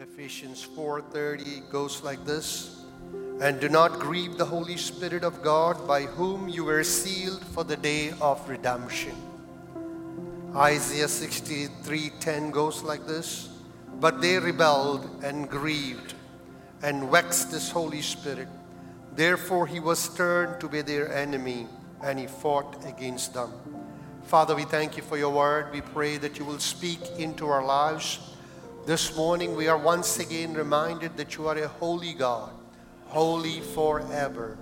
Ephesians 4:30 goes like this. And do not grieve the Holy Spirit of God by whom you were sealed for the day of redemption. Isaiah 63:10 goes like this. But they rebelled and grieved and vexed this Holy Spirit. Therefore he was turned to be their enemy and he fought against them. Father, we thank you for your word. We pray that you will speak into our lives. This morning, we are once again reminded that you are a holy God, holy forever.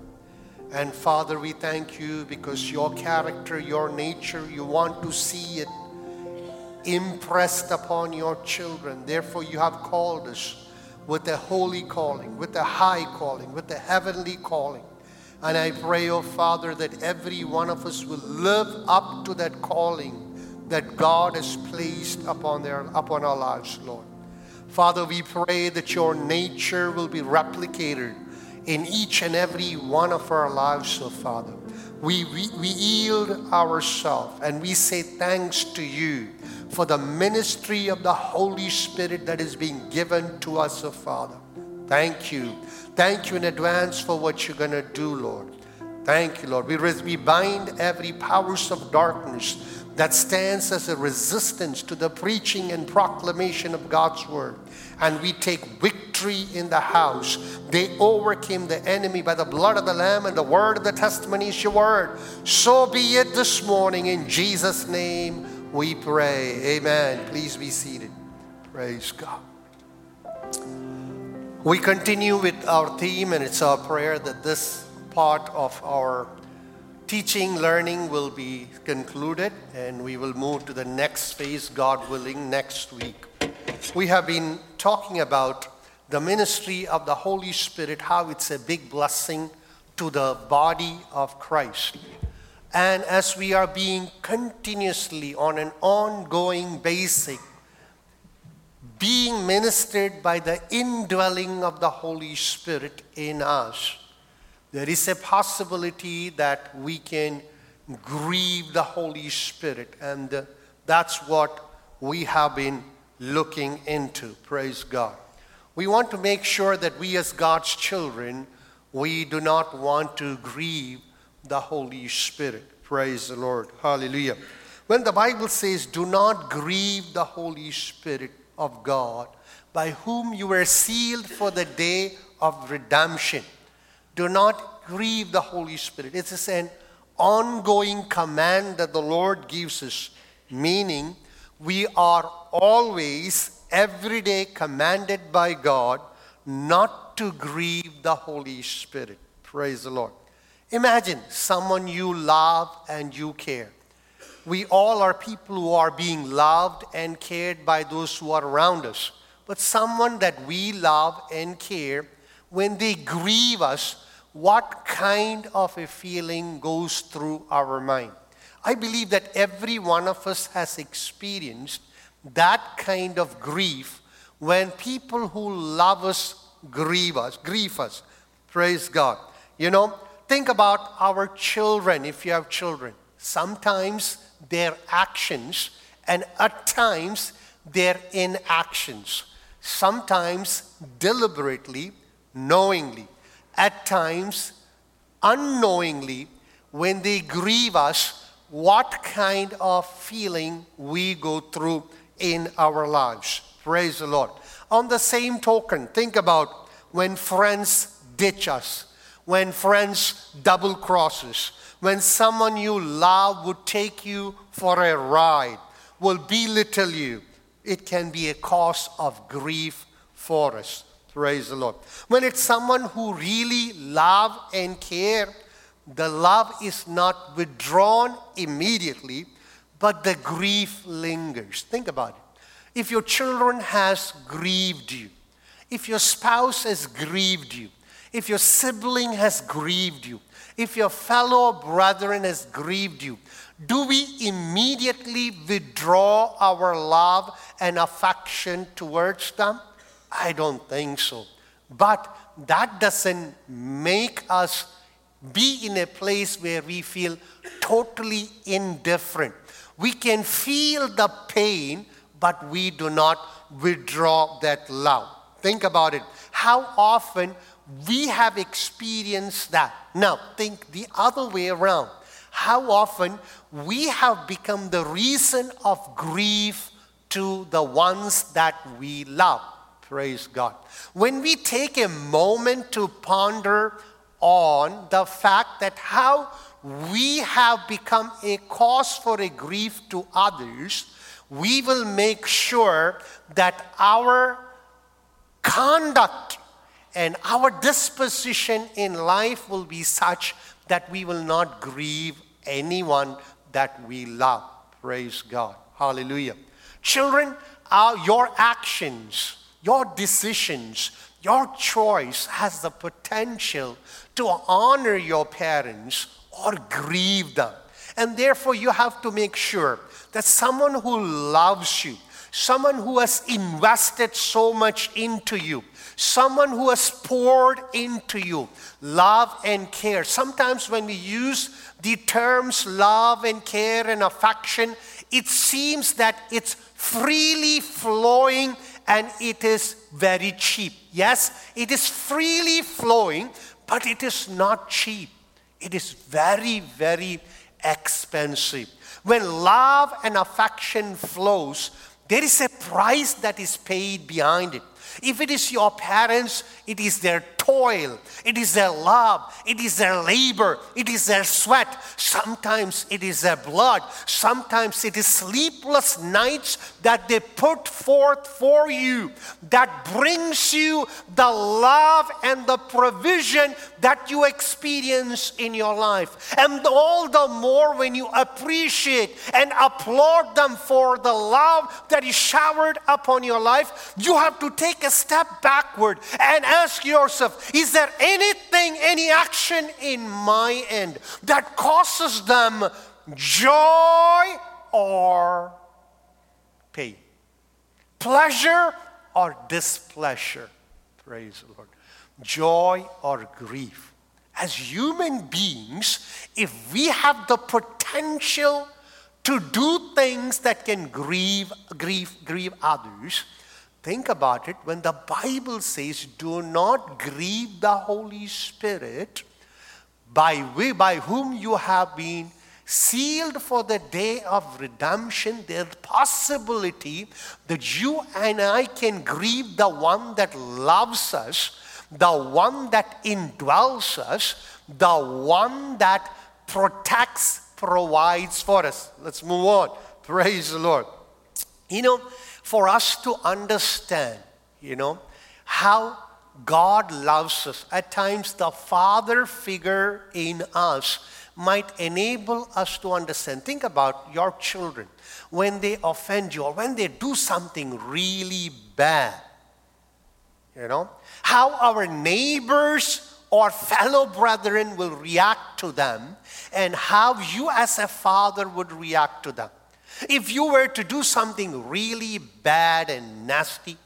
And Father, we thank you because your character, your nature, you want to see it impressed upon your children. Therefore, you have called us with a holy calling, with a high calling, with a heavenly calling. And I pray, oh Father, that every one of us will live up to that calling that God has placed upon, their, upon our lives, Lord. Father, we pray that your nature will be replicated in each and every one of our lives, oh Father. We, we, we yield ourselves and we say thanks to you for the ministry of the Holy Spirit that is being given to us, oh Father. Thank you. Thank you in advance for what you're going to do, Lord. Thank you, Lord. We, we bind every powers of darkness that stands as a resistance to the preaching and proclamation of God's word. And we take victory in the house. They overcame the enemy by the blood of the Lamb and the word of the testimony is your word. So be it this morning in Jesus' name we pray. Amen. Please be seated. Praise God. We continue with our theme, and it's our prayer that this part of our teaching, learning will be concluded, and we will move to the next phase, God willing, next week. We have been talking about the ministry of the Holy Spirit, how it's a big blessing to the body of Christ. And as we are being continuously on an ongoing basis, being ministered by the indwelling of the Holy Spirit in us, there is a possibility that we can grieve the Holy Spirit, and that's what we have been looking into. Praise God. We want to make sure that we, as God's children, we do not want to grieve the Holy Spirit. Praise the Lord. Hallelujah. When the Bible says, Do not grieve the Holy Spirit of God, by whom you were sealed for the day of redemption do not grieve the Holy Spirit. It's an ongoing command that the Lord gives us, meaning we are always, every day, commanded by God not to grieve the Holy Spirit. Praise the Lord. Imagine someone you love and you care. We all are people who are being loved and cared by those who are around us. But someone that we love and care, when they grieve us, what kind of a feeling goes through our mind. I believe that every one of us has experienced that kind of grief when people who love us grieve us, grieve us. Praise God. You know, think about our children if you have children. Sometimes their actions and at times their inactions. Sometimes deliberately, knowingly at times unknowingly when they grieve us what kind of feeling we go through in our lives. Praise the Lord. On the same token, think about when friends ditch us, when friends double cross us, when someone you love would take you for a ride, will belittle you. It can be a cause of grief for us. Praise the Lord. When it's someone who really love and care, the love is not withdrawn immediately, but the grief lingers. Think about it. If your children has grieved you, if your spouse has grieved you, if your sibling has grieved you, if your fellow brethren has grieved you, do we immediately withdraw our love and affection towards them? I don't think so. But that doesn't make us be in a place where we feel totally indifferent. We can feel the pain, but we do not withdraw that love. Think about it. How often we have experienced that. Now, think the other way around. How often we have become the reason of grief to the ones that we love. Praise God. When we take a moment to ponder on the fact that how we have become a cause for a grief to others, we will make sure that our conduct and our disposition in life will be such that we will not grieve anyone that we love. Praise God. Hallelujah. Children, our, your actions, your decisions, your choice has the potential to honor your parents or grieve them. And therefore, you have to make sure that someone who loves you, someone who has invested so much into you, someone who has poured into you love and care. Sometimes when we use the terms love and care and affection, it seems that it's freely flowing and it is very cheap. Yes, it is freely flowing, but it is not cheap. It is very, very expensive. When love and affection flows, there is a price that is paid behind it. If it is your parents, it is their toil, it is their love, it is their labor, it is their sweat. Sometimes it is their blood, sometimes it is sleepless nights that they put forth for you that brings you the love and the provision that you experience in your life. And all the more when you appreciate and applaud them for the love that is showered upon your life, you have to take a step backward and ask yourself is there anything, any action in my end that causes them joy or pain? Pleasure or displeasure? Praise the Lord. Joy or grief. As human beings, if we have the potential to do things that can grieve, grieve, grieve others, Think about it when the Bible says, Do not grieve the Holy Spirit by, we, by whom you have been sealed for the day of redemption, there's possibility that you and I can grieve the one that loves us, the one that indwells us, the one that protects, provides for us. Let's move on. Praise the Lord. You know, for us to understand, you know, how God loves us. At times, the father figure in us might enable us to understand. Think about your children when they offend you or when they do something really bad. You know, how our neighbors or fellow brethren will react to them, and how you as a father would react to them. If you were to do something really bad and nasty,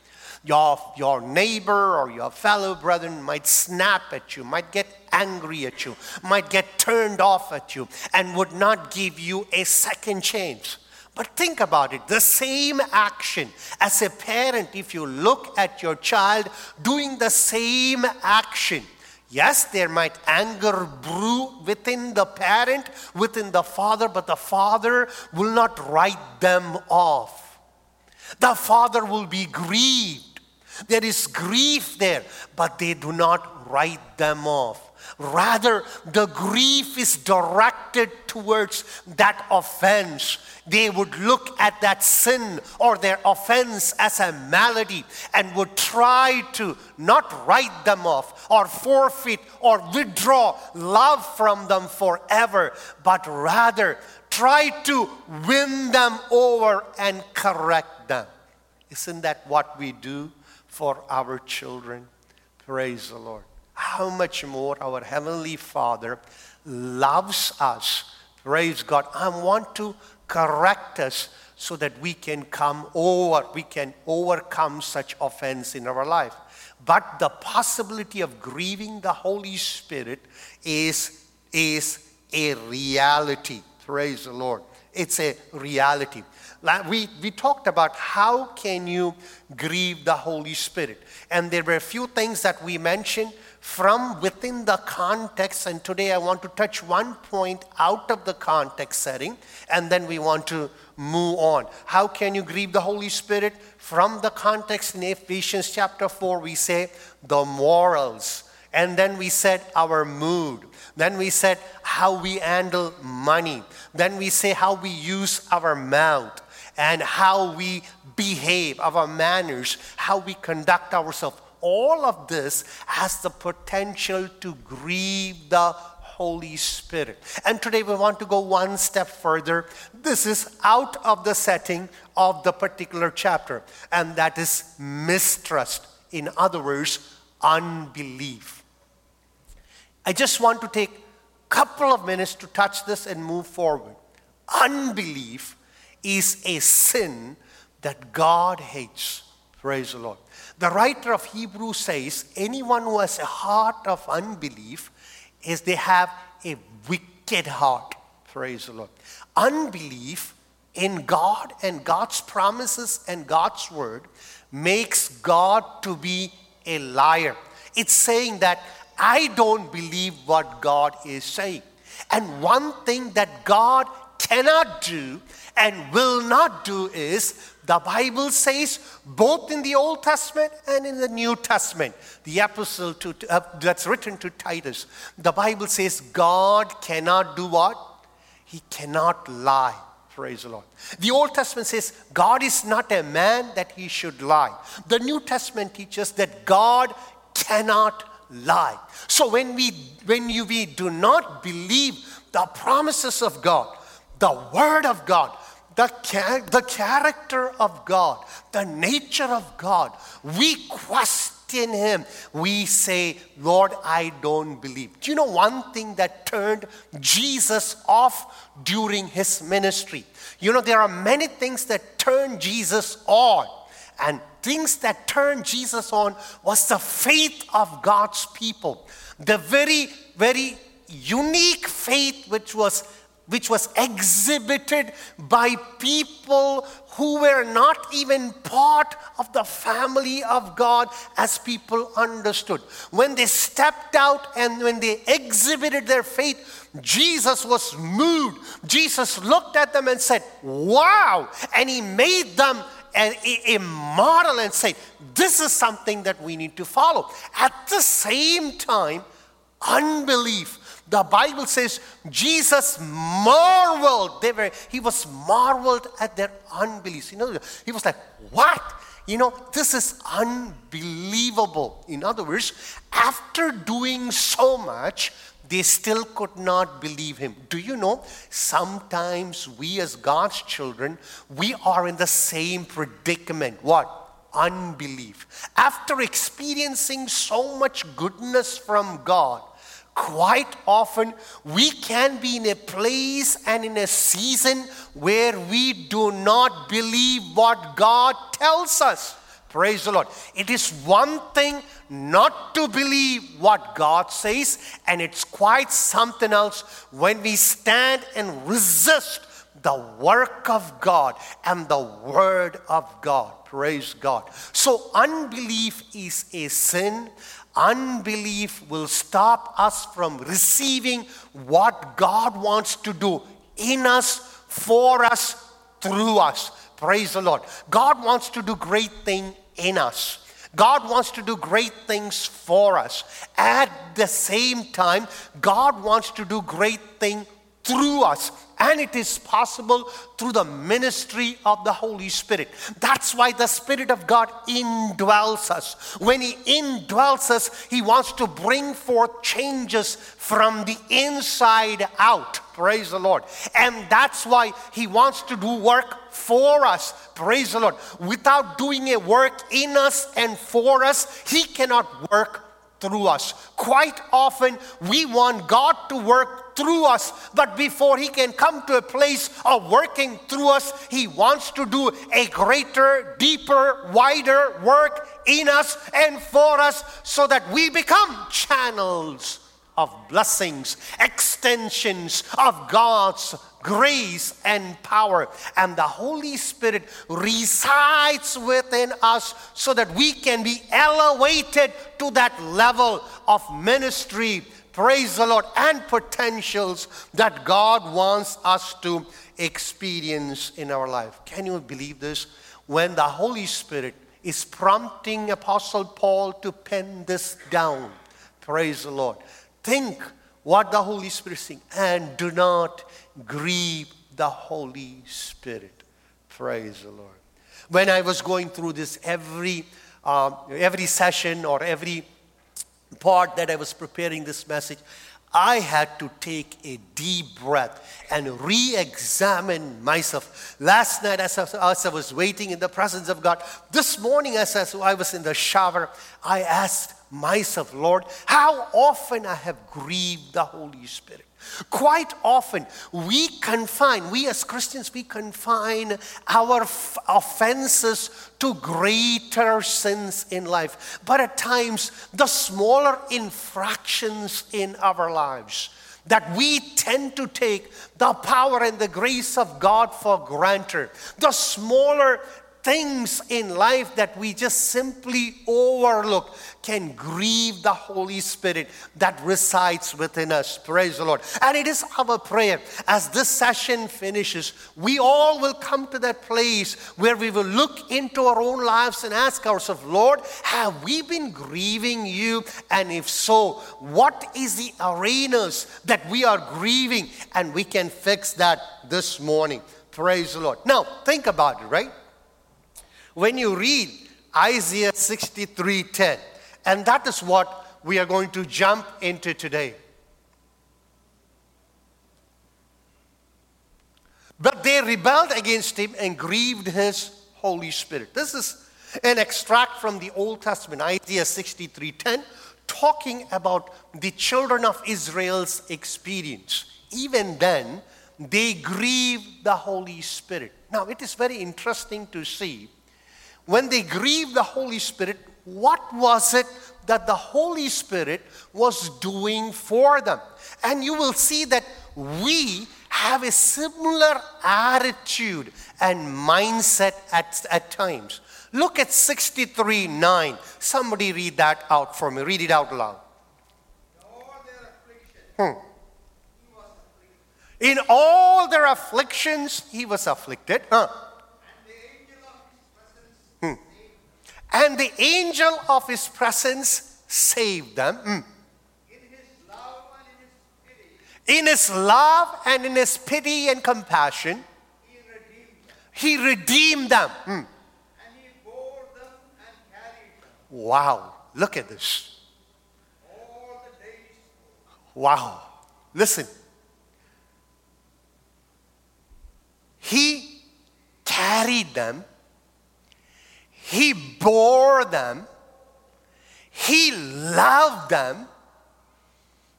your, your neighbor or your fellow brethren might snap at you, might get angry at you, might get turned off at you, and would not give you a second chance. But think about it the same action as a parent, if you look at your child doing the same action, Yes, there might anger brew within the parent, within the father, but the father will not write them off. The father will be grieved. There is grief there, but they do not write them off. Rather, the grief is directed towards that offense. They would look at that sin or their offense as a malady and would try to not write them off or forfeit or withdraw love from them forever, but rather try to win them over and correct them. Isn't that what we do for our children? Praise the Lord how much more our Heavenly Father loves us. Praise God. I want to correct us so that we can come over, we can overcome such offense in our life. But the possibility of grieving the Holy Spirit is, is a reality. Praise the Lord. It's a reality. we, we talked about how can you grieve the Holy Spirit. And there were a few things that we mentioned from within the context. And today I want to touch one point out of the context setting, and then we want to move on. How can you grieve the Holy Spirit? From the context in Ephesians chapter 4, we say the morals. And then we said our mood. Then we said how we handle money. Then we say how we use our mouth and how we behave, our manners, how we conduct ourselves. All of this has the potential to grieve the Holy Spirit. And today we want to go one step further. This is out of the setting of the particular chapter, and that is mistrust. In other words, unbelief. I just want to take a couple of minutes to touch this and move forward. Unbelief is a sin that God hates. Praise the Lord. The writer of Hebrews says anyone who has a heart of unbelief is they have a wicked heart. Praise the Lord. Unbelief in God and God's promises and God's word makes God to be a liar. It's saying that I don't believe what God is saying. And one thing that God cannot do and will not do is the Bible says, both in the Old Testament and in the New Testament, the epistle to, uh, that's written to Titus, the Bible says God cannot do what? He cannot lie. Praise the Lord. The Old Testament says God is not a man that he should lie. The New Testament teaches that God cannot lie. So when we when you, we do not believe the promises of God, the word of God, the, the character of God, the nature of God. We question Him. We say, Lord, I don't believe. Do you know one thing that turned Jesus off during His ministry? You know, there are many things that turn Jesus on. And things that turned Jesus on was the faith of God's people. The very, very unique faith which was which was exhibited by people who were not even part of the family of God as people understood. When they stepped out and when they exhibited their faith, Jesus was moved. Jesus looked at them and said, Wow! And he made them a, a, model and said, This is something that we need to follow. At the same time, unbelief the Bible says Jesus marveled. They were, he was marveled at their unbelief. You know, he was like, what? You know, this is unbelievable. In other words, after doing so much, they still could not believe him. Do you know? Sometimes we, as God's children, we are in the same predicament. What? Unbelief. After experiencing so much goodness from God, quite often we can be in a place and in a season where we do not believe what God tells us. Praise the Lord. It is one thing not to believe what God says, and it's quite something else when we stand and resist the work of God and the word of God. Praise God. So, unbelief is a sin. Unbelief will stop us from receiving what God wants to do in us, for us, through us. Praise the Lord. God wants to do great things in us. God wants to do great things for us. At the same time, God wants to do great things through us. And it is possible through the ministry of the Holy Spirit. That's why the Spirit of God indwells us. When He indwells us, He wants to bring forth changes from the inside out. Praise the Lord. And that's why He wants to do work for us. Praise the Lord. Without doing a work in us and for us, He cannot work through us. Quite often, we want God to work through us, but before He can come to a place of working through us, He wants to do a greater, deeper, wider work in us and for us so that we become channels of blessings, extensions of God's grace and power. And the Holy Spirit resides within us so that we can be elevated to that level of ministry, praise the Lord, and potentials that God wants us to experience in our life. Can you believe this? When the Holy Spirit is prompting Apostle Paul to pen this down, praise the Lord. Think what the Holy Spirit is saying and do not grieve the Holy Spirit. Praise the Lord. When I was going through this every um, every session or every part that I was preparing this message, I had to take a deep breath and re examine myself. Last night, as I, as I, was waiting in the presence of God, this morning, as I was in the shower, I asked myself, Lord, how often I have grieved the Holy Spirit. Quite often, we confine, we as Christians, we confine our f- offenses to greater sins in life. But at times, the smaller infractions in our lives, that we tend to take the power and the grace of God for granted. The smaller things in life that we just simply overlook can grieve the Holy Spirit that resides within us. Praise the Lord. And it is our prayer as this session finishes, we all will come to that place where we will look into our own lives and ask ourselves, Lord, have we been grieving you? And if so, what is the arenas that we are grieving? And we can fix that this morning. Praise the Lord. Now, think about it, right? When you read Isaiah 63:10, and that is what we are going to jump into today. But they rebelled against him and grieved his Holy Spirit. This is an extract from the Old Testament, Isaiah 63:10, talking about the children of Israel's experience. Even then, they grieved the Holy Spirit. Now, it is very interesting to see when they grieved the Holy Spirit, what was it that the Holy Spirit was doing for them? And you will see that we have a similar attitude and mindset at, at times. Look at 63 9. Somebody read that out for me. Read it out loud. Hmm. In all their afflictions, he was afflicted. Huh. And the angel of his presence saved them. Mm. In his love and in his pity and compassion, he redeemed them. Mm. Wow, look at this. Wow, listen. He carried them he bore them. He loved them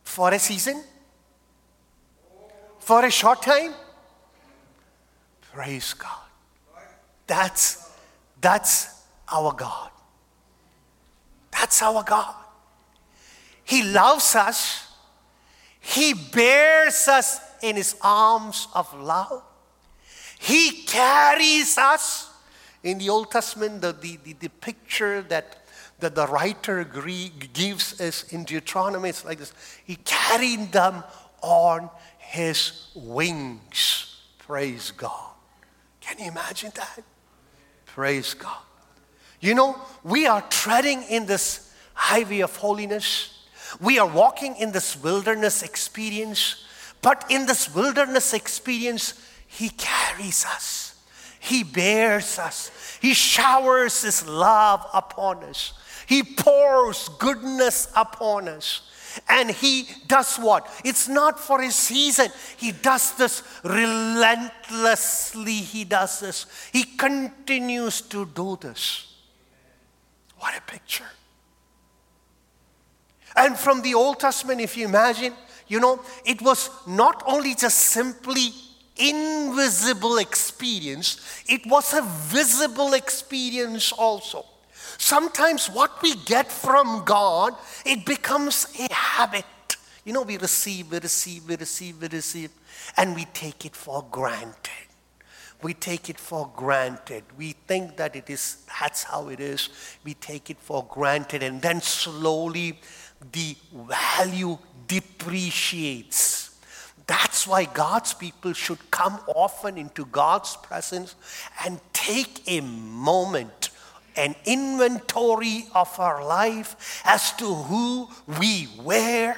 for a season, for a short time. Praise God. That's, that's our God. That's our God. He loves us. He bears us in his arms of love. He carries us in the Old Testament, the, the, the, the picture that, that the writer gives us in Deuteronomy is like this He carried them on his wings. Praise God. Can you imagine that? Praise God. You know, we are treading in this highway of holiness. We are walking in this wilderness experience. But in this wilderness experience, He carries us. He bears us. He showers His love upon us. He pours goodness upon us. And He does what? It's not for a season. He does this relentlessly. He does this. He continues to do this. What a picture. And from the Old Testament, if you imagine, you know, it was not only just simply invisible experience, it was a visible experience also. Sometimes what we get from God, it becomes a habit. You know, we receive, we receive, we receive, we receive, and we take it for granted. We take it for granted. We think that it is, that's how it is. We take it for granted, and then slowly the value depreciates. That's why God's people should come often into God's presence and take a moment an inventory of our life as to who we were,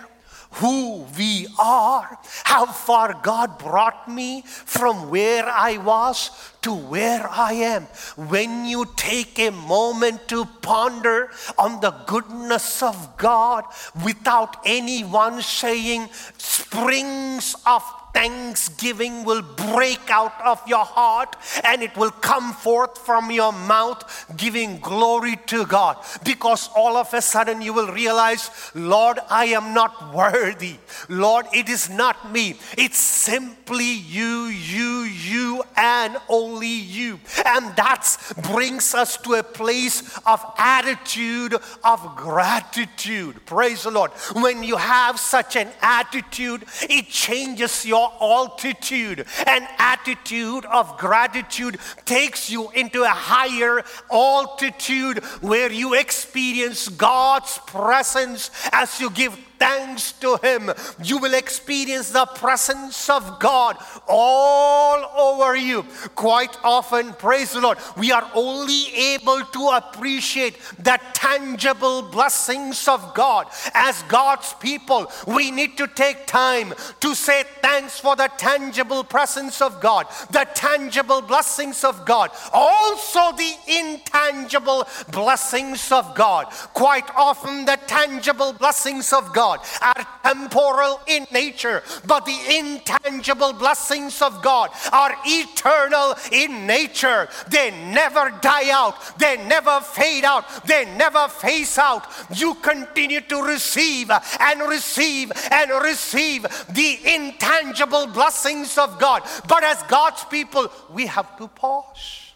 who we are, how far God brought me from where I was to where I am. When you take a moment to ponder on the goodness of God without anyone saying, springs of thanksgiving will break out of your heart and it will come forth from your mouth, giving glory to God. Because all of a sudden you will realize, Lord, I am not worthy. Lord, it is not me. It's simply you, you, you, and only you. And that brings us to a place of attitude of gratitude. Praise the Lord. When you have such an attitude, it changes your altitude. An attitude of gratitude takes you into a higher altitude where you experience God's presence as you give thanks to Him, you will experience the presence of God all over you. Quite often, praise the Lord, we are only able to appreciate the tangible blessings of God. As God's people, we need to take time to say thanks for the tangible presence of God, the tangible blessings of God, also the intangible blessings of God. Quite often, the tangible blessings of God God are temporal in nature, but the intangible blessings of God are eternal in nature. They never die out, they never fade out, they never phase out. You continue to receive and receive and receive the intangible blessings of God. But as God's people, we have to pause.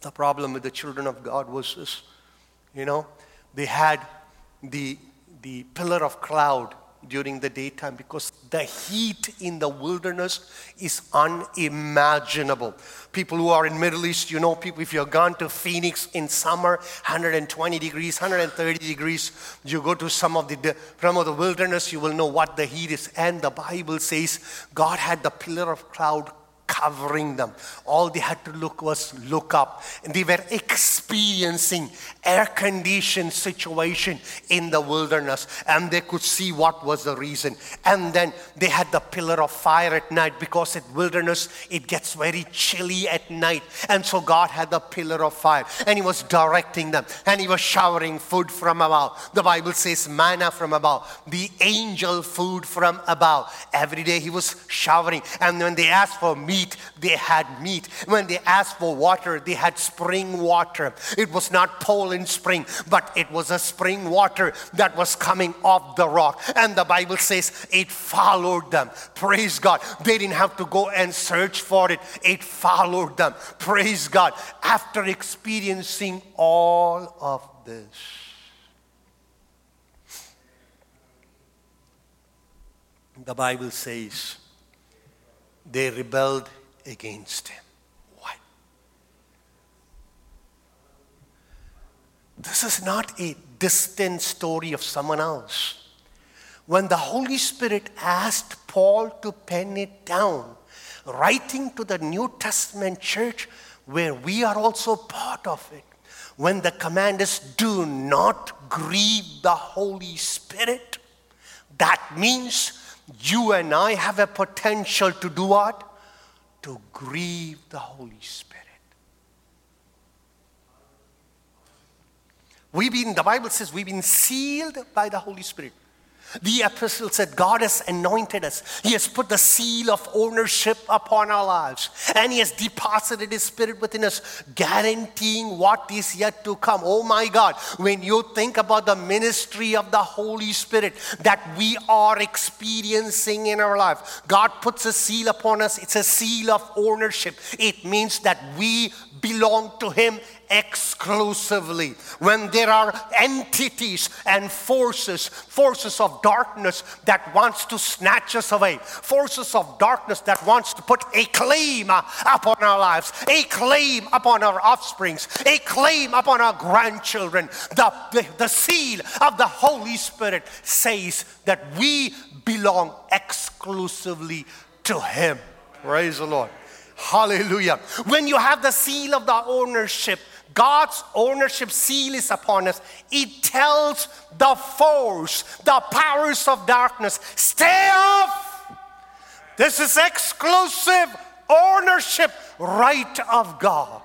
The problem with the children of God was this you know, they had the the pillar of cloud during the daytime because the heat in the wilderness is unimaginable people who are in middle east you know people if you've gone to phoenix in summer 120 degrees 130 degrees you go to some of the some of the wilderness you will know what the heat is and the bible says god had the pillar of cloud covering them. All they had to look was look up. And they were experiencing air-conditioned situation in the wilderness. And they could see what was the reason. And then they had the pillar of fire at night because in wilderness it gets very chilly at night. And so God had the pillar of fire. And he was directing them. And he was showering food from above. The Bible says manna from above. The angel food from above. Every day he was showering. And when they asked for meat, meat, they had meat. When they asked for water, they had spring water. It was not Poland spring, but it was a spring water that was coming off the rock. And the Bible says it followed them. Praise God. They didn't have to go and search for it, it followed them. Praise God. After experiencing all of this. The Bible says they rebelled against him. What? This is not a distant story of someone else. When the Holy Spirit asked Paul to pen it down, writing to the New Testament church, where we are also part of it, when the command is do not grieve the Holy Spirit, that means you and I have a potential to do what? To grieve the Holy Spirit. We've been, the Bible says, we've been sealed by the Holy Spirit. The epistle said, God has anointed us. He has put the seal of ownership upon our lives. And He has deposited His Spirit within us, guaranteeing what is yet to come. Oh my God, when you think about the ministry of the Holy Spirit that we are experiencing in our life, God puts a seal upon us. It's a seal of ownership. It means that we belong to Him exclusively. When there are entities and forces, forces of darkness that wants to snatch us away, forces of darkness that wants to put a claim upon our lives, a claim upon our offsprings, a claim upon our grandchildren, the, the, the seal of the Holy Spirit says that we belong exclusively to Him. Praise the Lord. Hallelujah. When you have the seal of the ownership, God's ownership seal is upon us. It tells the force, the powers of darkness, stay off. This is exclusive ownership right of God.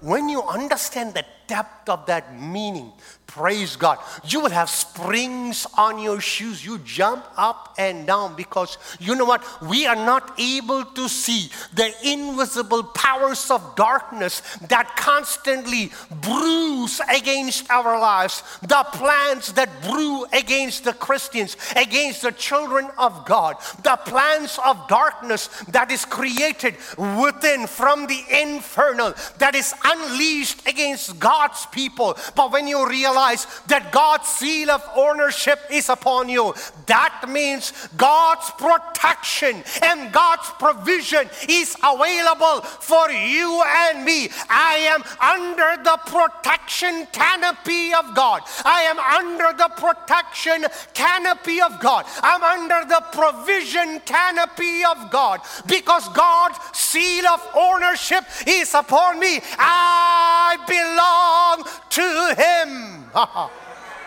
When you understand the depth of that meaning, Praise God. You will have springs on your shoes. You jump up and down because you know what? We are not able to see the invisible powers of darkness that constantly bruise against our lives, the plans that brew against the Christians, against the children of God, the plans of darkness that is created within from the infernal, that is unleashed against God's people. But when you realize realize that God's seal of ownership is upon you, that means God's protection and God's provision is available for you and me. I am under the protection canopy of God. I am under the protection canopy of God. I'm under the provision canopy of God because God's seal of ownership is upon me. I belong to Him.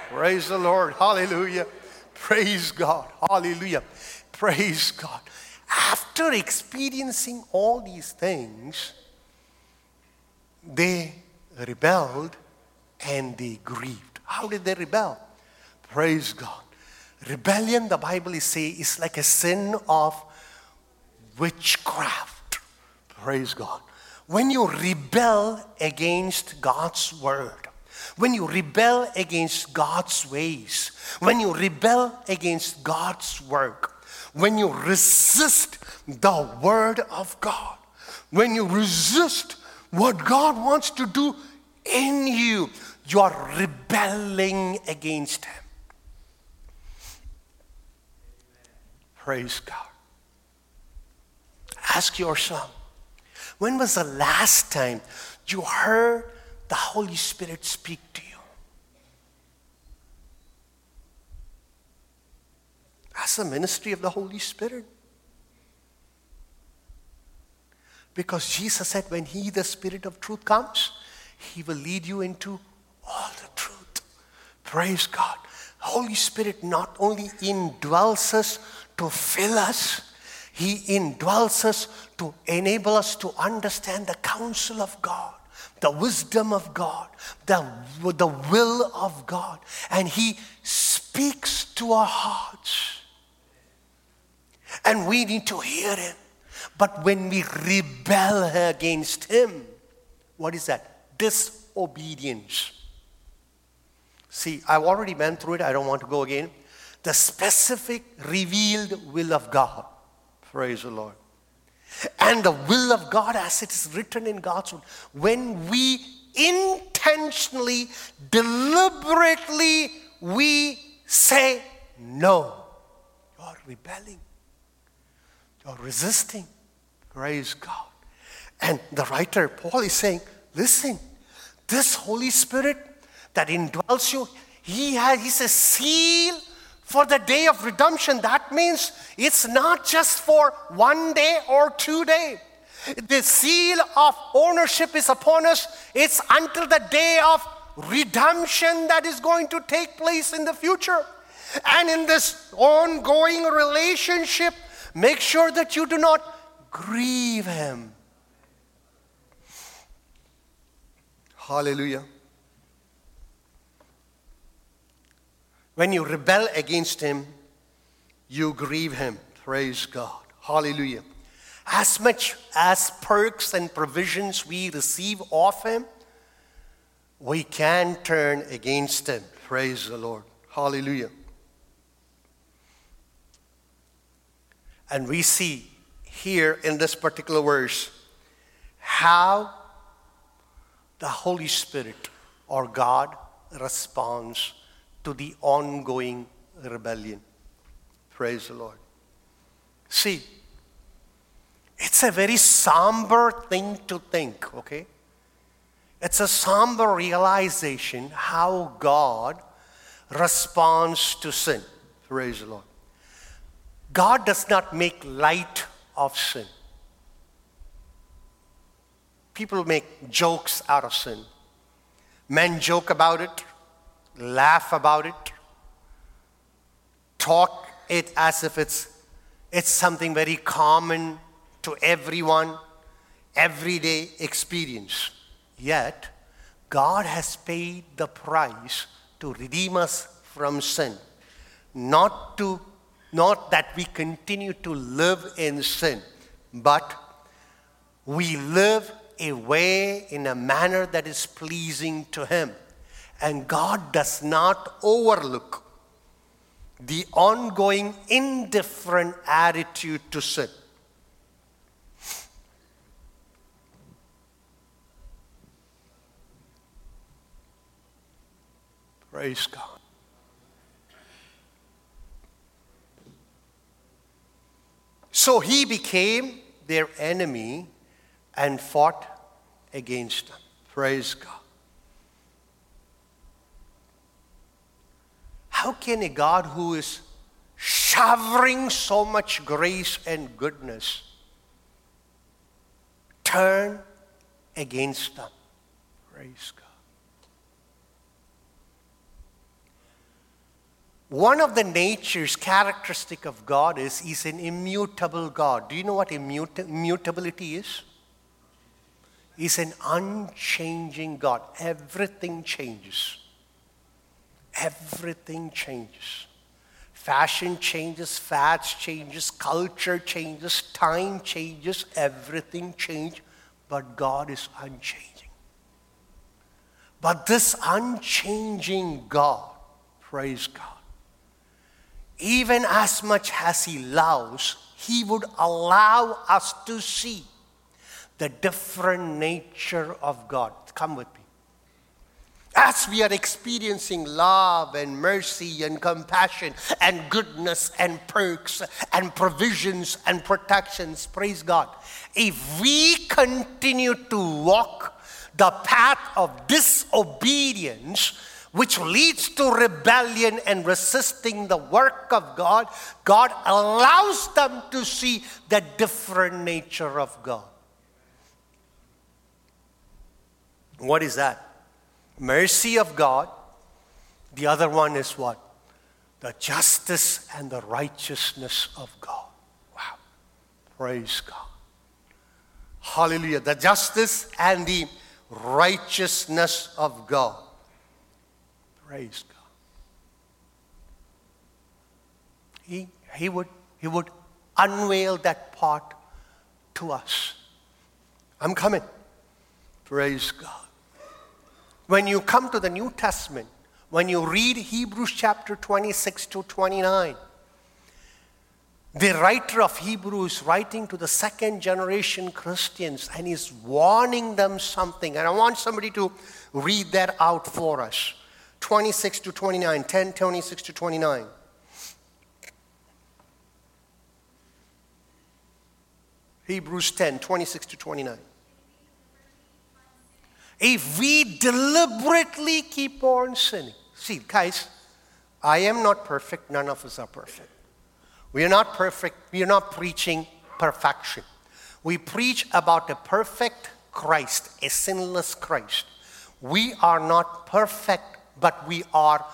Praise the Lord. Hallelujah. Praise God. Hallelujah. Praise God. After experiencing all these things, they rebelled and they grieved. How did they rebel? Praise God. Rebellion, the Bible is say, is like a sin of witchcraft. Praise God. When you rebel against God's word, when you rebel against God's ways, when you rebel against God's work, when you resist the Word of God, when you resist what God wants to do in you, you are rebelling against Him. Praise God. Ask yourself when was the last time you heard the Holy Spirit speak to you. That's the ministry of the Holy Spirit. Because Jesus said, when He, the Spirit of truth, comes, He will lead you into all the truth. Praise God. Holy Spirit not only indwells us to fill us, He indwells us to enable us to understand the counsel of God the wisdom of God, the, the will of God. And He speaks to our hearts. And we need to hear Him. But when we rebel against Him, what is that? Disobedience. See, I've already been through it. I don't want to go again. The specific revealed will of God. Praise the Lord and the will of God as it is written in God's word. When we intentionally, deliberately, we say no, you're rebelling, you're resisting. Praise God. And the writer, Paul, is saying, listen, this Holy Spirit that indwells you, he has, he's a seal for the day of redemption. That means it's not just for one day or two days. The seal of ownership is upon us. It's until the day of redemption that is going to take place in the future. And in this ongoing relationship, make sure that you do not grieve Him. Hallelujah. When you rebel against Him, you grieve Him. Praise God. Hallelujah. As much as perks and provisions we receive of Him, we can turn against Him. Praise the Lord. Hallelujah. And we see here in this particular verse how the Holy Spirit or God responds to the ongoing rebellion. Praise the Lord. See, it's a very somber thing to think, okay? It's a somber realization how God responds to sin. Praise the Lord. God does not make light of sin. People make jokes out of sin. Men joke about it, laugh about it, talk it as if it's, it's something very common to everyone, everyday experience. Yet, God has paid the price to redeem us from sin, not, to, not that we continue to live in sin, but we live a way in a manner that is pleasing to Him. And God does not overlook the ongoing indifferent attitude to sin. Praise God. So he became their enemy and fought against them. Praise God. How can a God who is showering so much grace and goodness turn against them? Praise God. One of the natures, characteristic of God is He's an immutable God. Do you know what immutability is? He's an unchanging God. Everything changes. Everything changes. Fashion changes, fads changes, culture changes, time changes, everything changes, but God is unchanging. But this unchanging God, praise God, even as much as He loves, He would allow us to see the different nature of God. Come with me. As we are experiencing love and mercy and compassion and goodness and perks and provisions and protections, praise God. If we continue to walk the path of disobedience, which leads to rebellion and resisting the work of God, God allows them to see the different nature of God. What is that? Mercy of God. The other one is what? The justice and the righteousness of God. Wow. Praise God. Hallelujah. The justice and the righteousness of God. Praise God. He, he, would, he would unveil that part to us. I'm coming. Praise God. When you come to the New Testament, when you read Hebrews chapter 26 to 29, the writer of Hebrews is writing to the second generation Christians and he's warning them something. And I want somebody to read that out for us. 26 to 29, 10, 26 to 29. Hebrews 10, 26 to 29. If we deliberately keep on sinning, see, guys, I am not perfect, none of us are perfect. We are not perfect, we are not preaching perfection. We preach about a perfect Christ, a sinless Christ. We are not perfect, but we are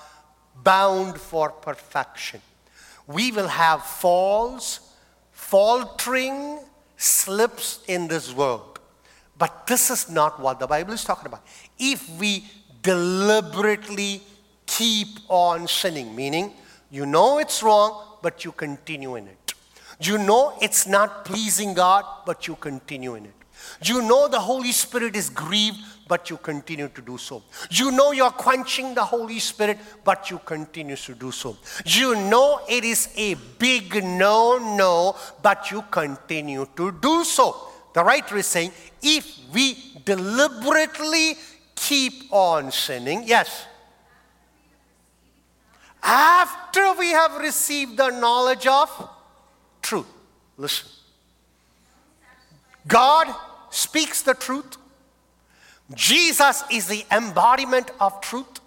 bound for perfection. We will have falls, faltering, slips in this world. But this is not what the Bible is talking about. If we deliberately keep on sinning, meaning you know it's wrong, but you continue in it. You know it's not pleasing God, but you continue in it. You know the Holy Spirit is grieved, but you continue to do so. You know you're quenching the Holy Spirit, but you continue to do so. You know it is a big no, no, but you continue to do so. The writer is saying, if we deliberately keep on sinning. Yes. After we have received the knowledge of truth. Listen. God speaks the truth. Jesus is the embodiment of truth.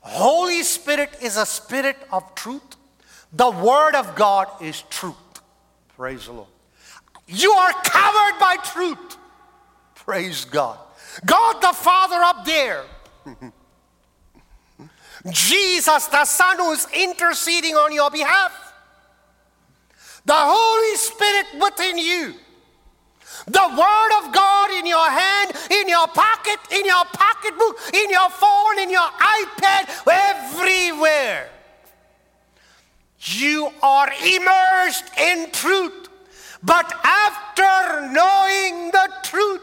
Holy Spirit is a spirit of truth. The Word of God is truth. Praise the Lord. You are covered by truth. Praise God. God the Father up there. Jesus the Son who is interceding on your behalf. The Holy Spirit within you the Word of God in your hand, in your pocket, in your pocketbook, in your phone, in your iPad, everywhere. You are immersed in truth. But after knowing the truth,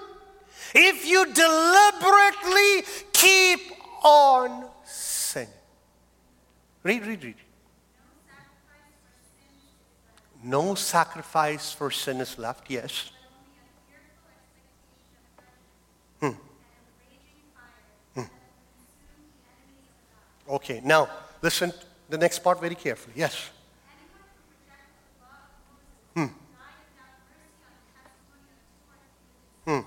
if you deliberately keep on sinning, read, read, read. No sacrifice for sin is left, yes. Hmm. Okay, now listen the next part very carefully. Yes. Hmm.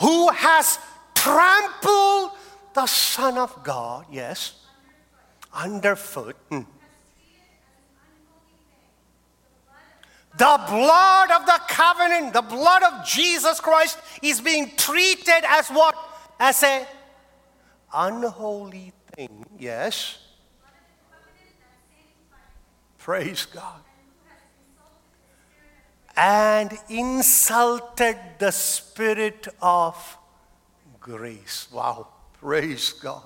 Who has trampled the Son of God, yes, underfoot. Hmm. The blood of the covenant, the blood of Jesus Christ is being treated as what? As a unholy thing. Yes. Praise God. And insulted the spirit of grace. Wow. Praise God.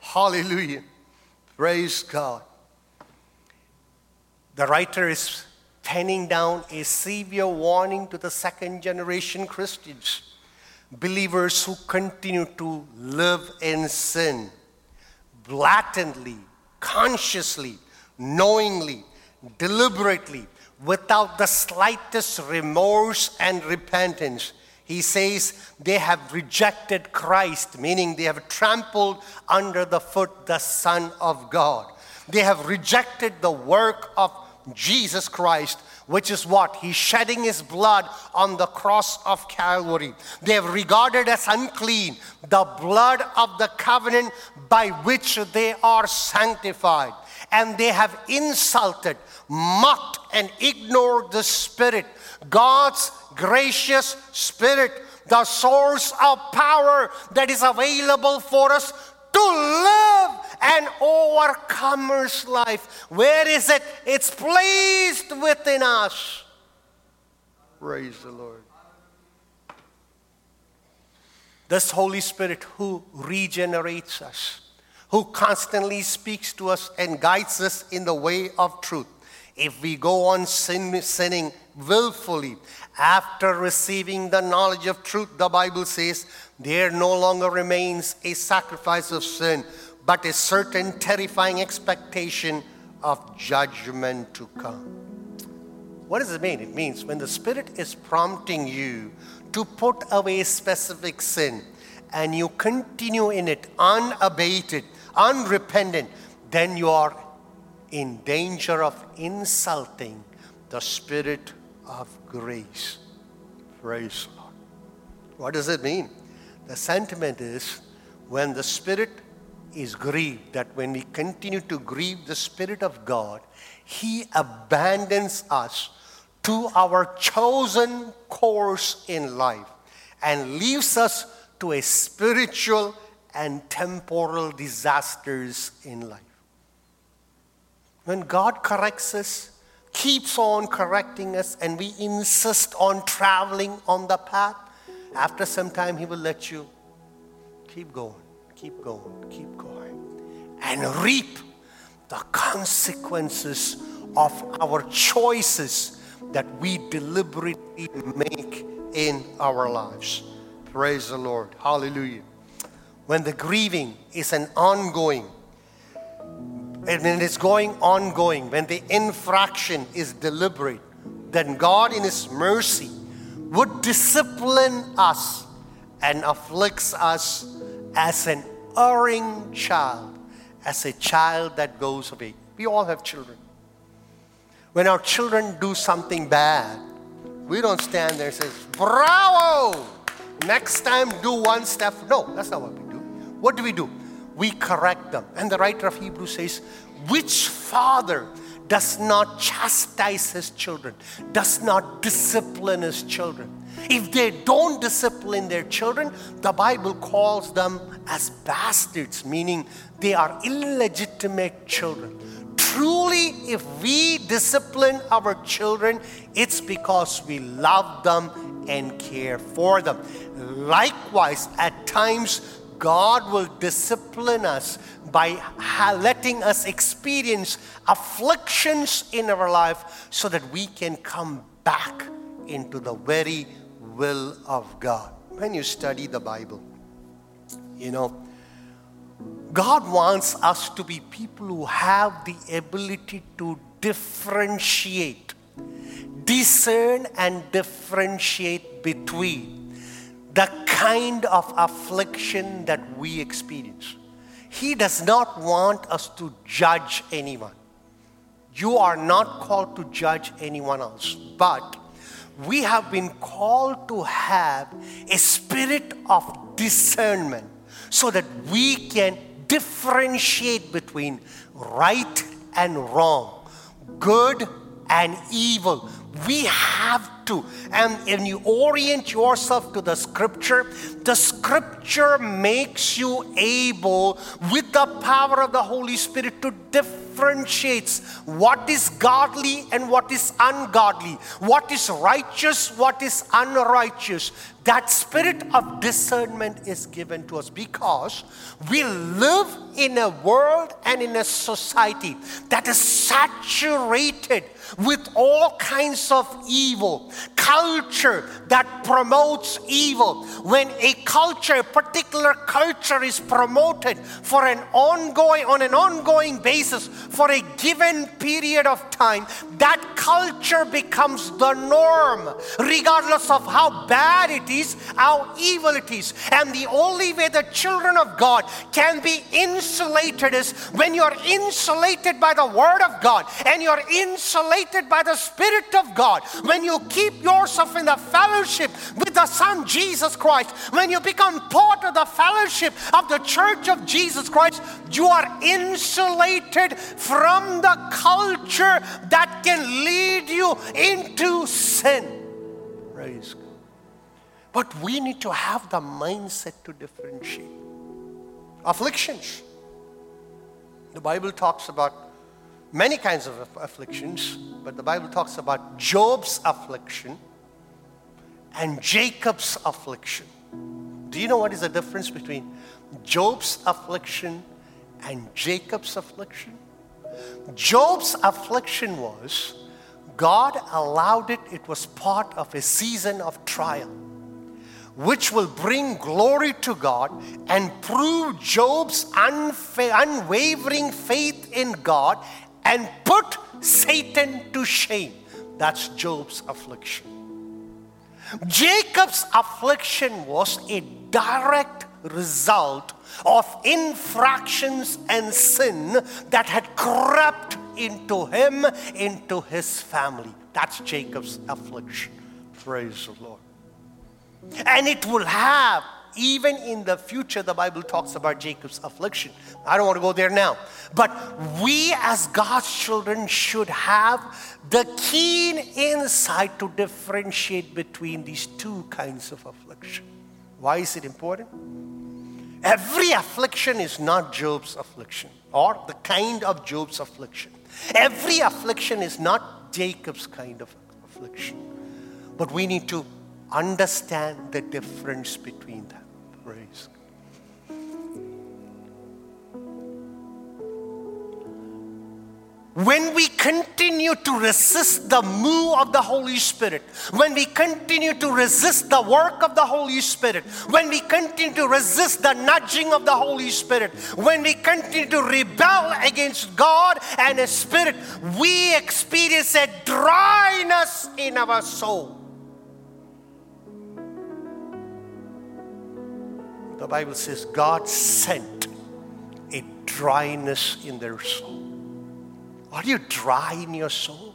Hallelujah. Praise God. The writer is penning down a severe warning to the second generation Christians, believers who continue to live in sin, blatantly, consciously, knowingly, deliberately, without the slightest remorse and repentance. He says they have rejected Christ, meaning they have trampled under the foot the Son of God. They have rejected the work of Jesus Christ, which is what? He's shedding his blood on the cross of Calvary. They have regarded as unclean the blood of the covenant by which they are sanctified. And they have insulted, mocked, and ignored the Spirit, God's gracious Spirit, the source of power that is available for us to live an overcomer's life. Where is it? It's placed within us. Praise the Lord. This Holy Spirit who regenerates us, who constantly speaks to us and guides us in the way of truth. If we go on sin, sinning willfully after receiving the knowledge of truth, the Bible says, there no longer remains a sacrifice of sin, but a certain terrifying expectation of judgment to come. What does it mean? It means when the Spirit is prompting you to put away specific sin and you continue in it unabated, unrepentant, then you are in danger of insulting the Spirit of grace. Praise God. What does it mean? The sentiment is when the Spirit is grieved, that when we continue to grieve the Spirit of God, He abandons us to our chosen course in life and leaves us to a spiritual and temporal disasters in life. When God corrects us, keeps on correcting us, and we insist on traveling on the path, after some time, He will let you keep going keep going, keep going, and reap the consequences of our choices that we deliberately make in our lives. Praise the Lord. Hallelujah. When the grieving is an ongoing, and when it's going ongoing, when the infraction is deliberate, then God, in His mercy, would discipline us and afflicts us as an erring child, as a child that goes away. We all have children. When our children do something bad, we don't stand there and say, Bravo! Next time, do one step. No, that's not what we. What do we do? We correct them. And the writer of Hebrews says, Which father does not chastise his children, does not discipline his children? If they don't discipline their children, the Bible calls them as bastards, meaning they are illegitimate children. Truly, if we discipline our children, it's because we love them and care for them. Likewise, at times, God will discipline us by letting us experience afflictions in our life so that we can come back into the very will of God. When you study the Bible, you know, God wants us to be people who have the ability to differentiate, discern, and differentiate between the kind of affliction that we experience. He does not want us to judge anyone. You are not called to judge anyone else, but we have been called to have a spirit of discernment so that we can differentiate between right and wrong, good and evil. We have to. And when you orient yourself to the scripture, the scripture makes you able, with the power of the Holy Spirit, to differentiate what is godly and what is ungodly, what is righteous, what is unrighteous. That spirit of discernment is given to us because we live in a world and in a society that is saturated with all kinds of evil, culture that promotes evil. When a culture, a particular culture is promoted for an ongoing, on an ongoing basis for a given period of time, that culture becomes the norm, regardless of how bad it is, how evil it is. And the only way the children of God can be insulated is when you're insulated by the Word of God and you're insulated by the Spirit of God. When you keep yourself in the fellowship with the Son Jesus Christ, when you become part of the fellowship of the church of Jesus Christ, you are insulated from the culture that can lead you into sin. Praise God. But we need to have the mindset to differentiate. Afflictions. The Bible talks about many kinds of afflictions, but the Bible talks about Job's affliction and Jacob's affliction. Do you know what is the difference between Job's affliction and Jacob's affliction? Job's affliction was God allowed it, it was part of a season of trial, which will bring glory to God and prove Job's unfa- unwavering faith in God and put Satan to shame. That's Job's affliction. Jacob's affliction was a direct result of infractions and sin that had crept into him, into his family. That's Jacob's affliction. Praise the Lord. And it will have, even in the future, the Bible talks about Jacob's affliction. I don't want to go there now. But we, as God's children, should have the keen insight to differentiate between these two kinds of affliction. Why is it important? Every affliction is not Job's affliction or the kind of Job's affliction. Every affliction is not Jacob's kind of affliction. But we need to understand the difference between them. when we continue to resist the move of the Holy Spirit, when we continue to resist the work of the Holy Spirit, when we continue to resist the nudging of the Holy Spirit, when we continue to rebel against God and His Spirit, we experience a dryness in our soul. The Bible says God sent a dryness in their soul. Are you dry in your soul?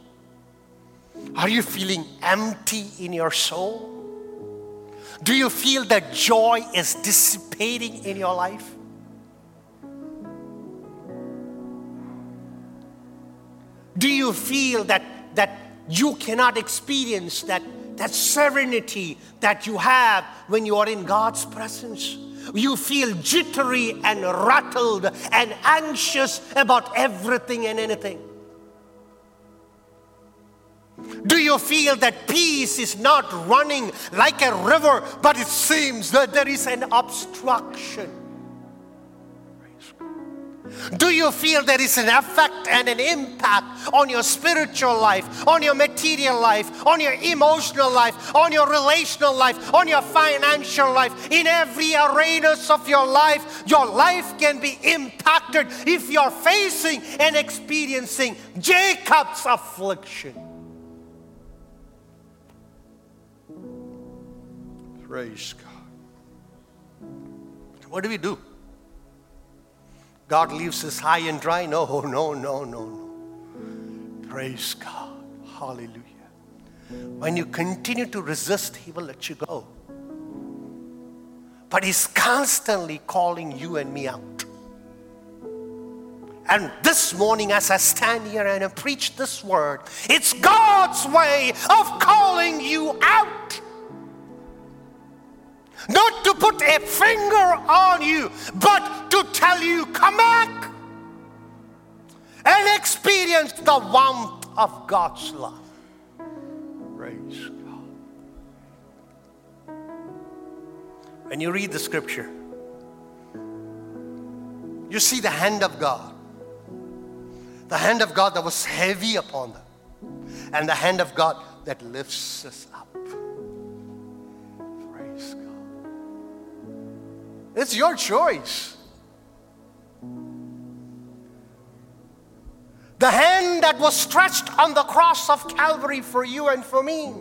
Are you feeling empty in your soul? Do you feel that joy is dissipating in your life? Do you feel that, that you cannot experience that, that serenity that you have when you are in God's presence? You feel jittery and rattled and anxious about everything and anything. Do you feel that peace is not running like a river, but it seems that there is an obstruction? Do you feel there is an effect and an impact on your spiritual life, on your material life, on your emotional life, on your relational life, on your financial life? In every arenas of your life, your life can be impacted if you're facing and experiencing Jacob's affliction. Praise God. What do we do? God leaves us high and dry? No, no, no, no, no. Praise God. Hallelujah. When you continue to resist, He will let you go. But He's constantly calling you and me out. And this morning, as I stand here and I preach this word, it's God's way of calling you out. Not to put a finger on you, but to tell you, come back and experience the warmth of God's love. Praise God. When you read the scripture, you see the hand of God. The hand of God that was heavy upon them, and the hand of God that lifts us up. It's your choice. The hand that was stretched on the cross of Calvary for you and for me.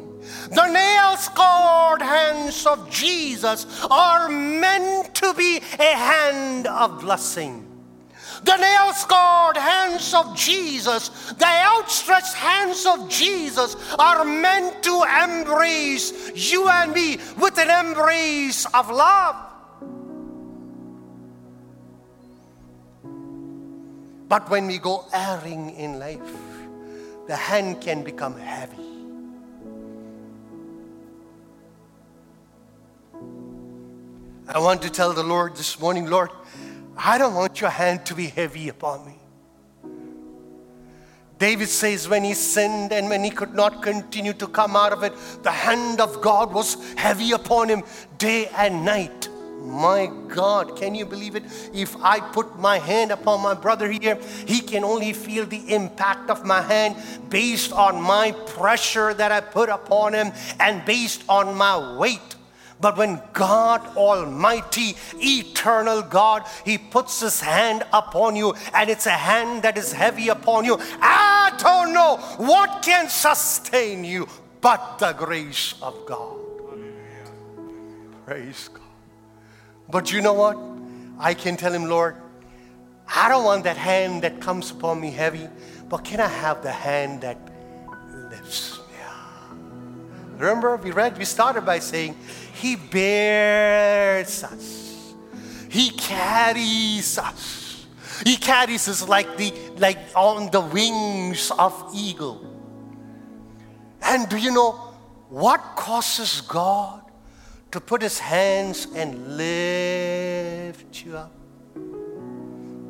The nail scarred hands of Jesus are meant to be a hand of blessing. The nail scarred hands of Jesus, the outstretched hands of Jesus are meant to embrace you and me with an embrace of love. But when we go erring in life, the hand can become heavy. I want to tell the Lord this morning, Lord, I don't want your hand to be heavy upon me. David says, when he sinned and when he could not continue to come out of it, the hand of God was heavy upon him day and night. My God, can you believe it? If I put my hand upon my brother here, he can only feel the impact of my hand based on my pressure that I put upon him and based on my weight. But when God Almighty, eternal God, He puts His hand upon you and it's a hand that is heavy upon you, I don't know what can sustain you but the grace of God. Praise God. But you know what? I can tell him, Lord, I don't want that hand that comes upon me heavy, but can I have the hand that lifts me up? Remember, we read, we started by saying, He bears us, He carries us. He carries us like the like on the wings of eagle. And do you know what causes God to put his hands and lift you up.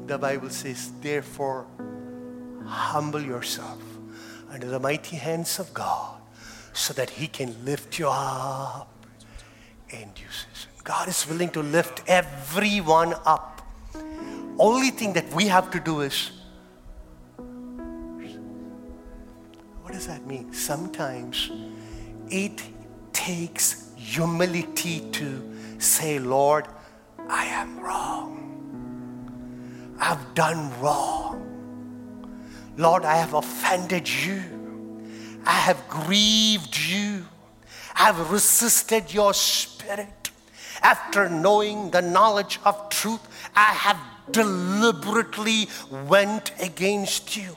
The Bible says, therefore, humble yourself under the mighty hands of God so that he can lift you up in due season. God is willing to lift everyone up. Only thing that we have to do is what does that mean? Sometimes it takes humility to say, Lord, I am wrong. I've done wrong. Lord, I have offended you. I have grieved you. I have resisted your spirit. after knowing the knowledge of truth, I have deliberately went against you.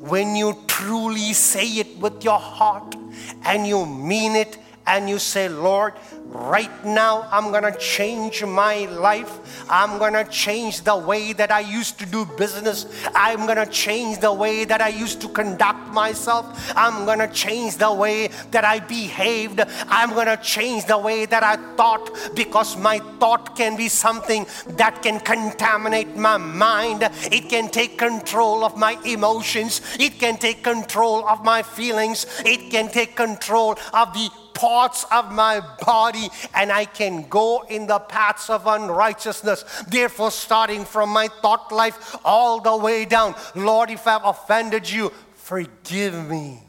When you truly say it with your heart and you mean it and you say, Lord, right now I'm to change my life. I'm to change the way that I used to do business. I'm to change the way that I used to conduct myself. I'm to change the way that I behaved. I'm to change the way that I thought because my thought can be something that can contaminate my mind. It can take control of my emotions. It can take control of my feelings. It can take control of the parts of my body and I can go in the paths of unrighteousness. Therefore, starting from my thought life all the way down, Lord, if I've offended you, forgive me.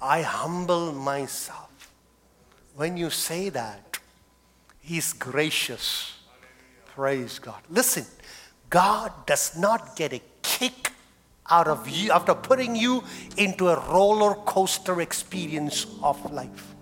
I humble myself. When you say that, He's gracious. Praise God. Listen, God does not get a kick out of you after putting you into a roller coaster experience of life.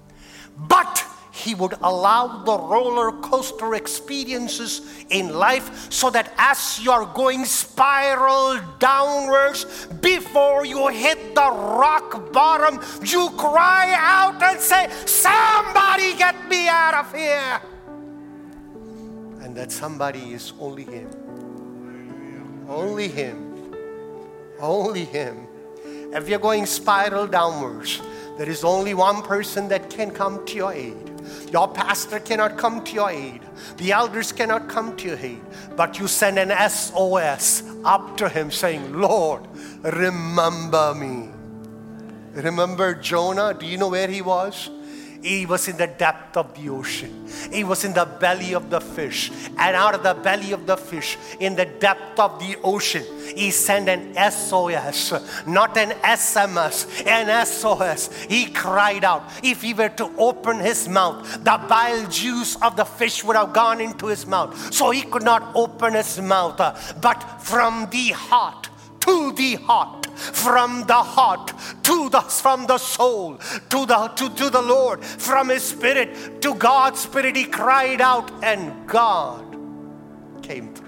But he would allow the roller coaster experiences in life so that as you're going spiral downwards, before you hit the rock bottom, you cry out and say, Somebody get me out of here. And that somebody is only Him. Only Him. Only Him. If you're going spiral downwards, there is only one person that can come to your aid. Your pastor cannot come to your aid. The elders cannot come to your aid. But you send an SOS up to him saying, Lord, remember me. Remember Jonah? Do you know where he was? He was in the depth of the ocean. He was in the belly of the fish. And out of the belly of the fish, in the depth of the ocean, he sent an SOS, not an SMS, an SOS. He cried out. If he were to open his mouth, the bile juice of the fish would have gone into his mouth. So he could not open his mouth. But from the heart to the heart, from the heart to the from the soul to the to, to the Lord, from his spirit to God's spirit, he cried out, and God came through.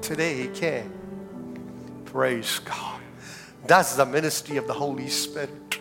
Today he came. Praise God. That's the ministry of the Holy Spirit.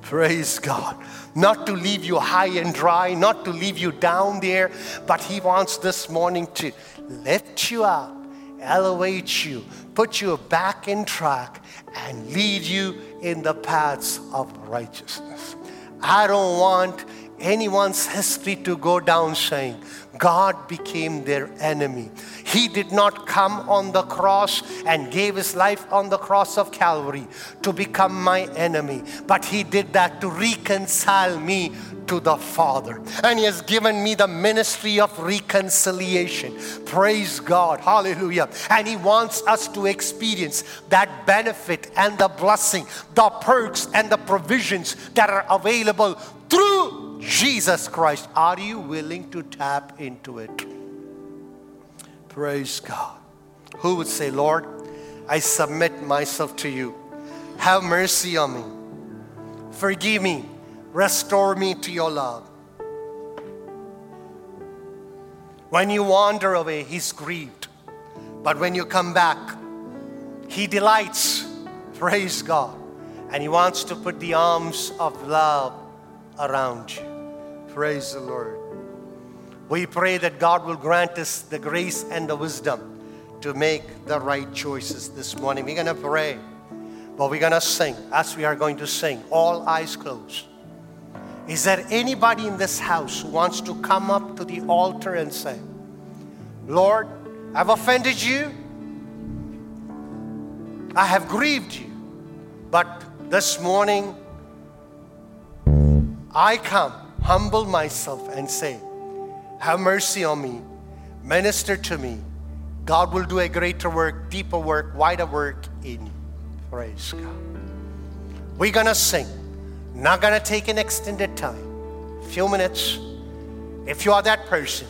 Praise God. Not to leave you high and dry, not to leave you down there, but He wants this morning to lift you up elevate you, put you back in track, and lead you in the paths of righteousness. I don't want anyone's history to go down saying, God became their enemy. He did not come on the cross and gave his life on the cross of Calvary to become my enemy, but he did that to reconcile me to the Father. And He has given me the ministry of reconciliation. Praise God. Hallelujah. And He wants us to experience that benefit and the blessing, the perks and the provisions that are available through Jesus Christ. Are you willing to tap into it? Praise God. Who would say, Lord, I submit myself to you. Have mercy on me. Forgive me Restore me to your love. When you wander away, He's grieved. But when you come back, He delights. Praise God. And He wants to put the arms of love around you. Praise the Lord. We pray that God will grant us the grace and the wisdom to make the right choices this morning. We're going to pray, but we're going to sing as we are going to sing, all eyes closed. Is there anybody in this house who wants to come up to the altar and say, Lord, I've offended you, I have grieved you, but this morning I come, humble myself, and say, Have mercy on me, minister to me. God will do a greater work, deeper work, wider work in you. Praise God. We're going to sing. Not going to take an extended time, few minutes. If you are that person,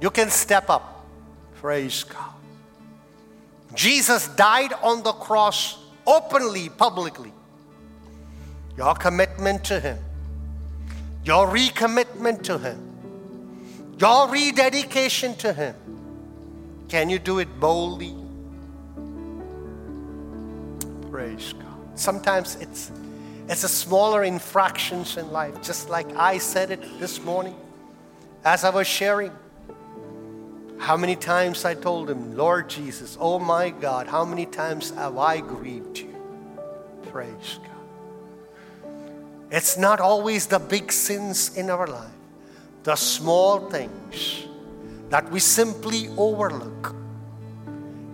you can step up. Praise God. Jesus died on the cross openly, publicly. Your commitment to Him. Your recommitment to Him, your rededication to Him. Can you do it boldly? Praise God. Sometimes it's it's a smaller infractions in life, just like I said it this morning as I was sharing. How many times I told him, Lord Jesus, oh my God, how many times have I grieved you? Praise God. It's not always the big sins in our life, the small things that we simply overlook.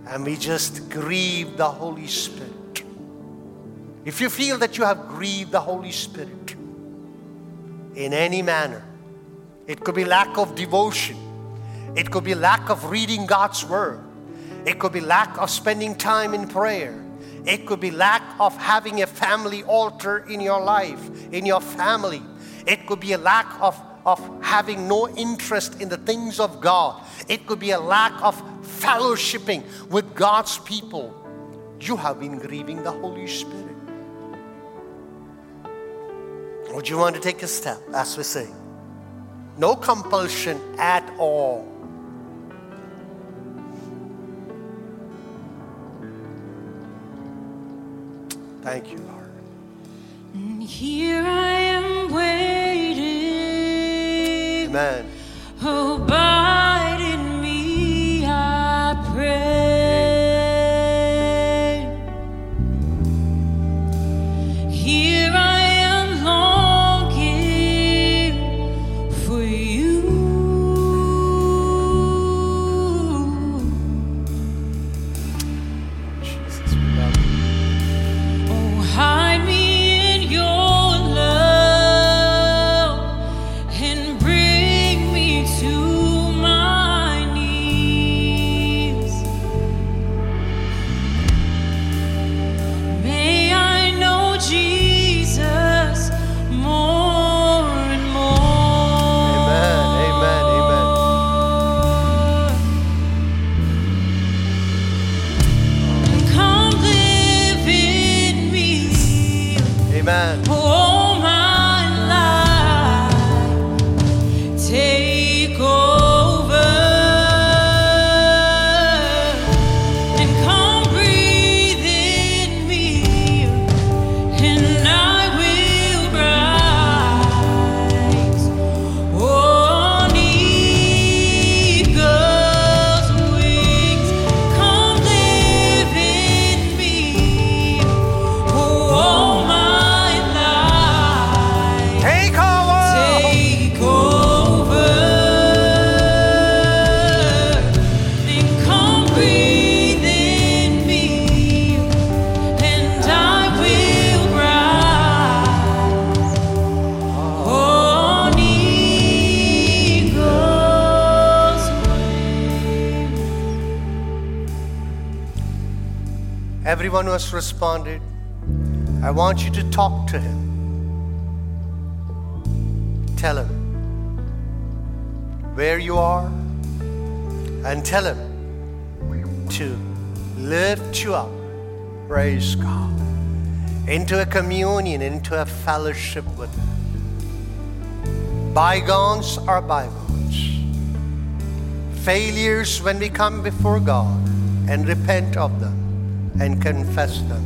And we just grieve the Holy Spirit. If you feel that you have grieved the Holy Spirit in any manner, it could be lack of devotion, it could be lack of reading God's Word, it could be lack of spending time in prayer, it could be lack of having a family altar in your life, in your family, it could be a lack of of having no interest in the things of God. It could be a lack of fellowshipping with God's people. You have been grieving the Holy Spirit. Would you want to take a step as we say? No compulsion at all. Thank you, Lord. Here I am waiting. Amen. Oh, Abide Everyone who has responded, I want you to talk to him. Tell him where you are and tell him to lift you up, praise God, into a communion, into a fellowship with him. Bygones are bygones. Failures when we come before God and repent of them and confess them.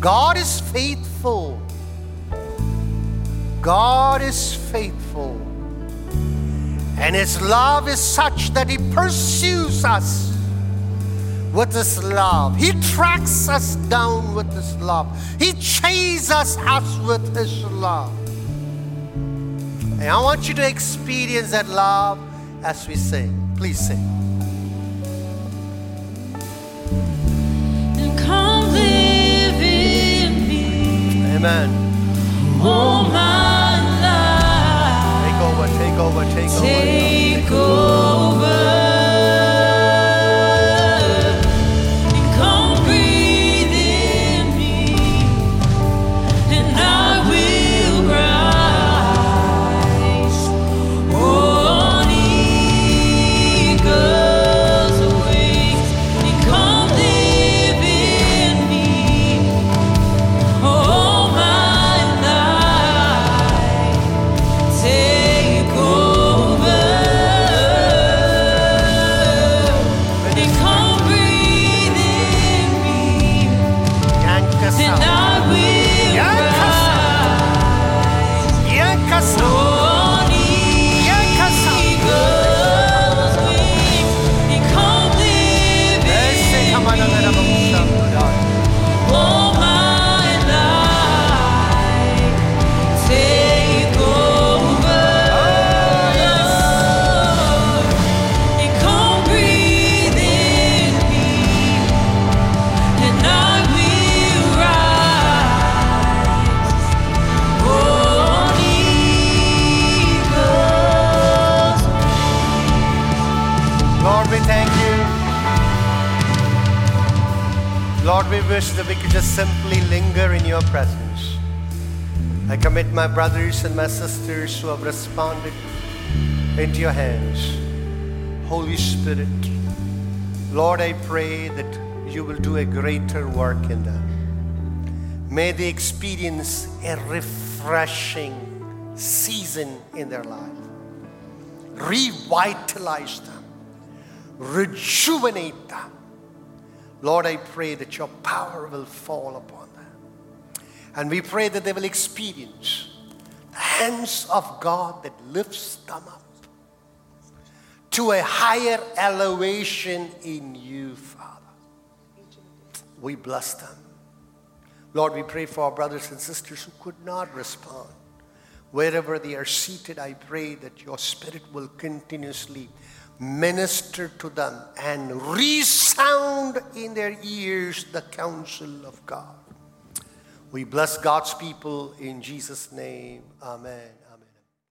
God is faithful. God is faithful. And His love is such that He pursues us with His love. He tracks us down with His love. He chases us with His love. And I want you to experience that love as we sing. Please sing. Amen. All my life. Take over, take over, take over. Take over my brothers and my sisters who have responded into your hands. Holy Spirit, Lord, I pray that you will do a greater work in them. May they experience a refreshing season in their life. Revitalize them, rejuvenate them. Lord, I pray that your power will fall upon them. And we pray that they will experience hands of God that lifts them up to a higher elevation in you, Father. We bless them. Lord, we pray for our brothers and sisters who could not respond. Wherever they are seated, I pray that your Spirit will continuously minister to them and resound in their ears the counsel of God. We bless God's people in Jesus' name. Amen.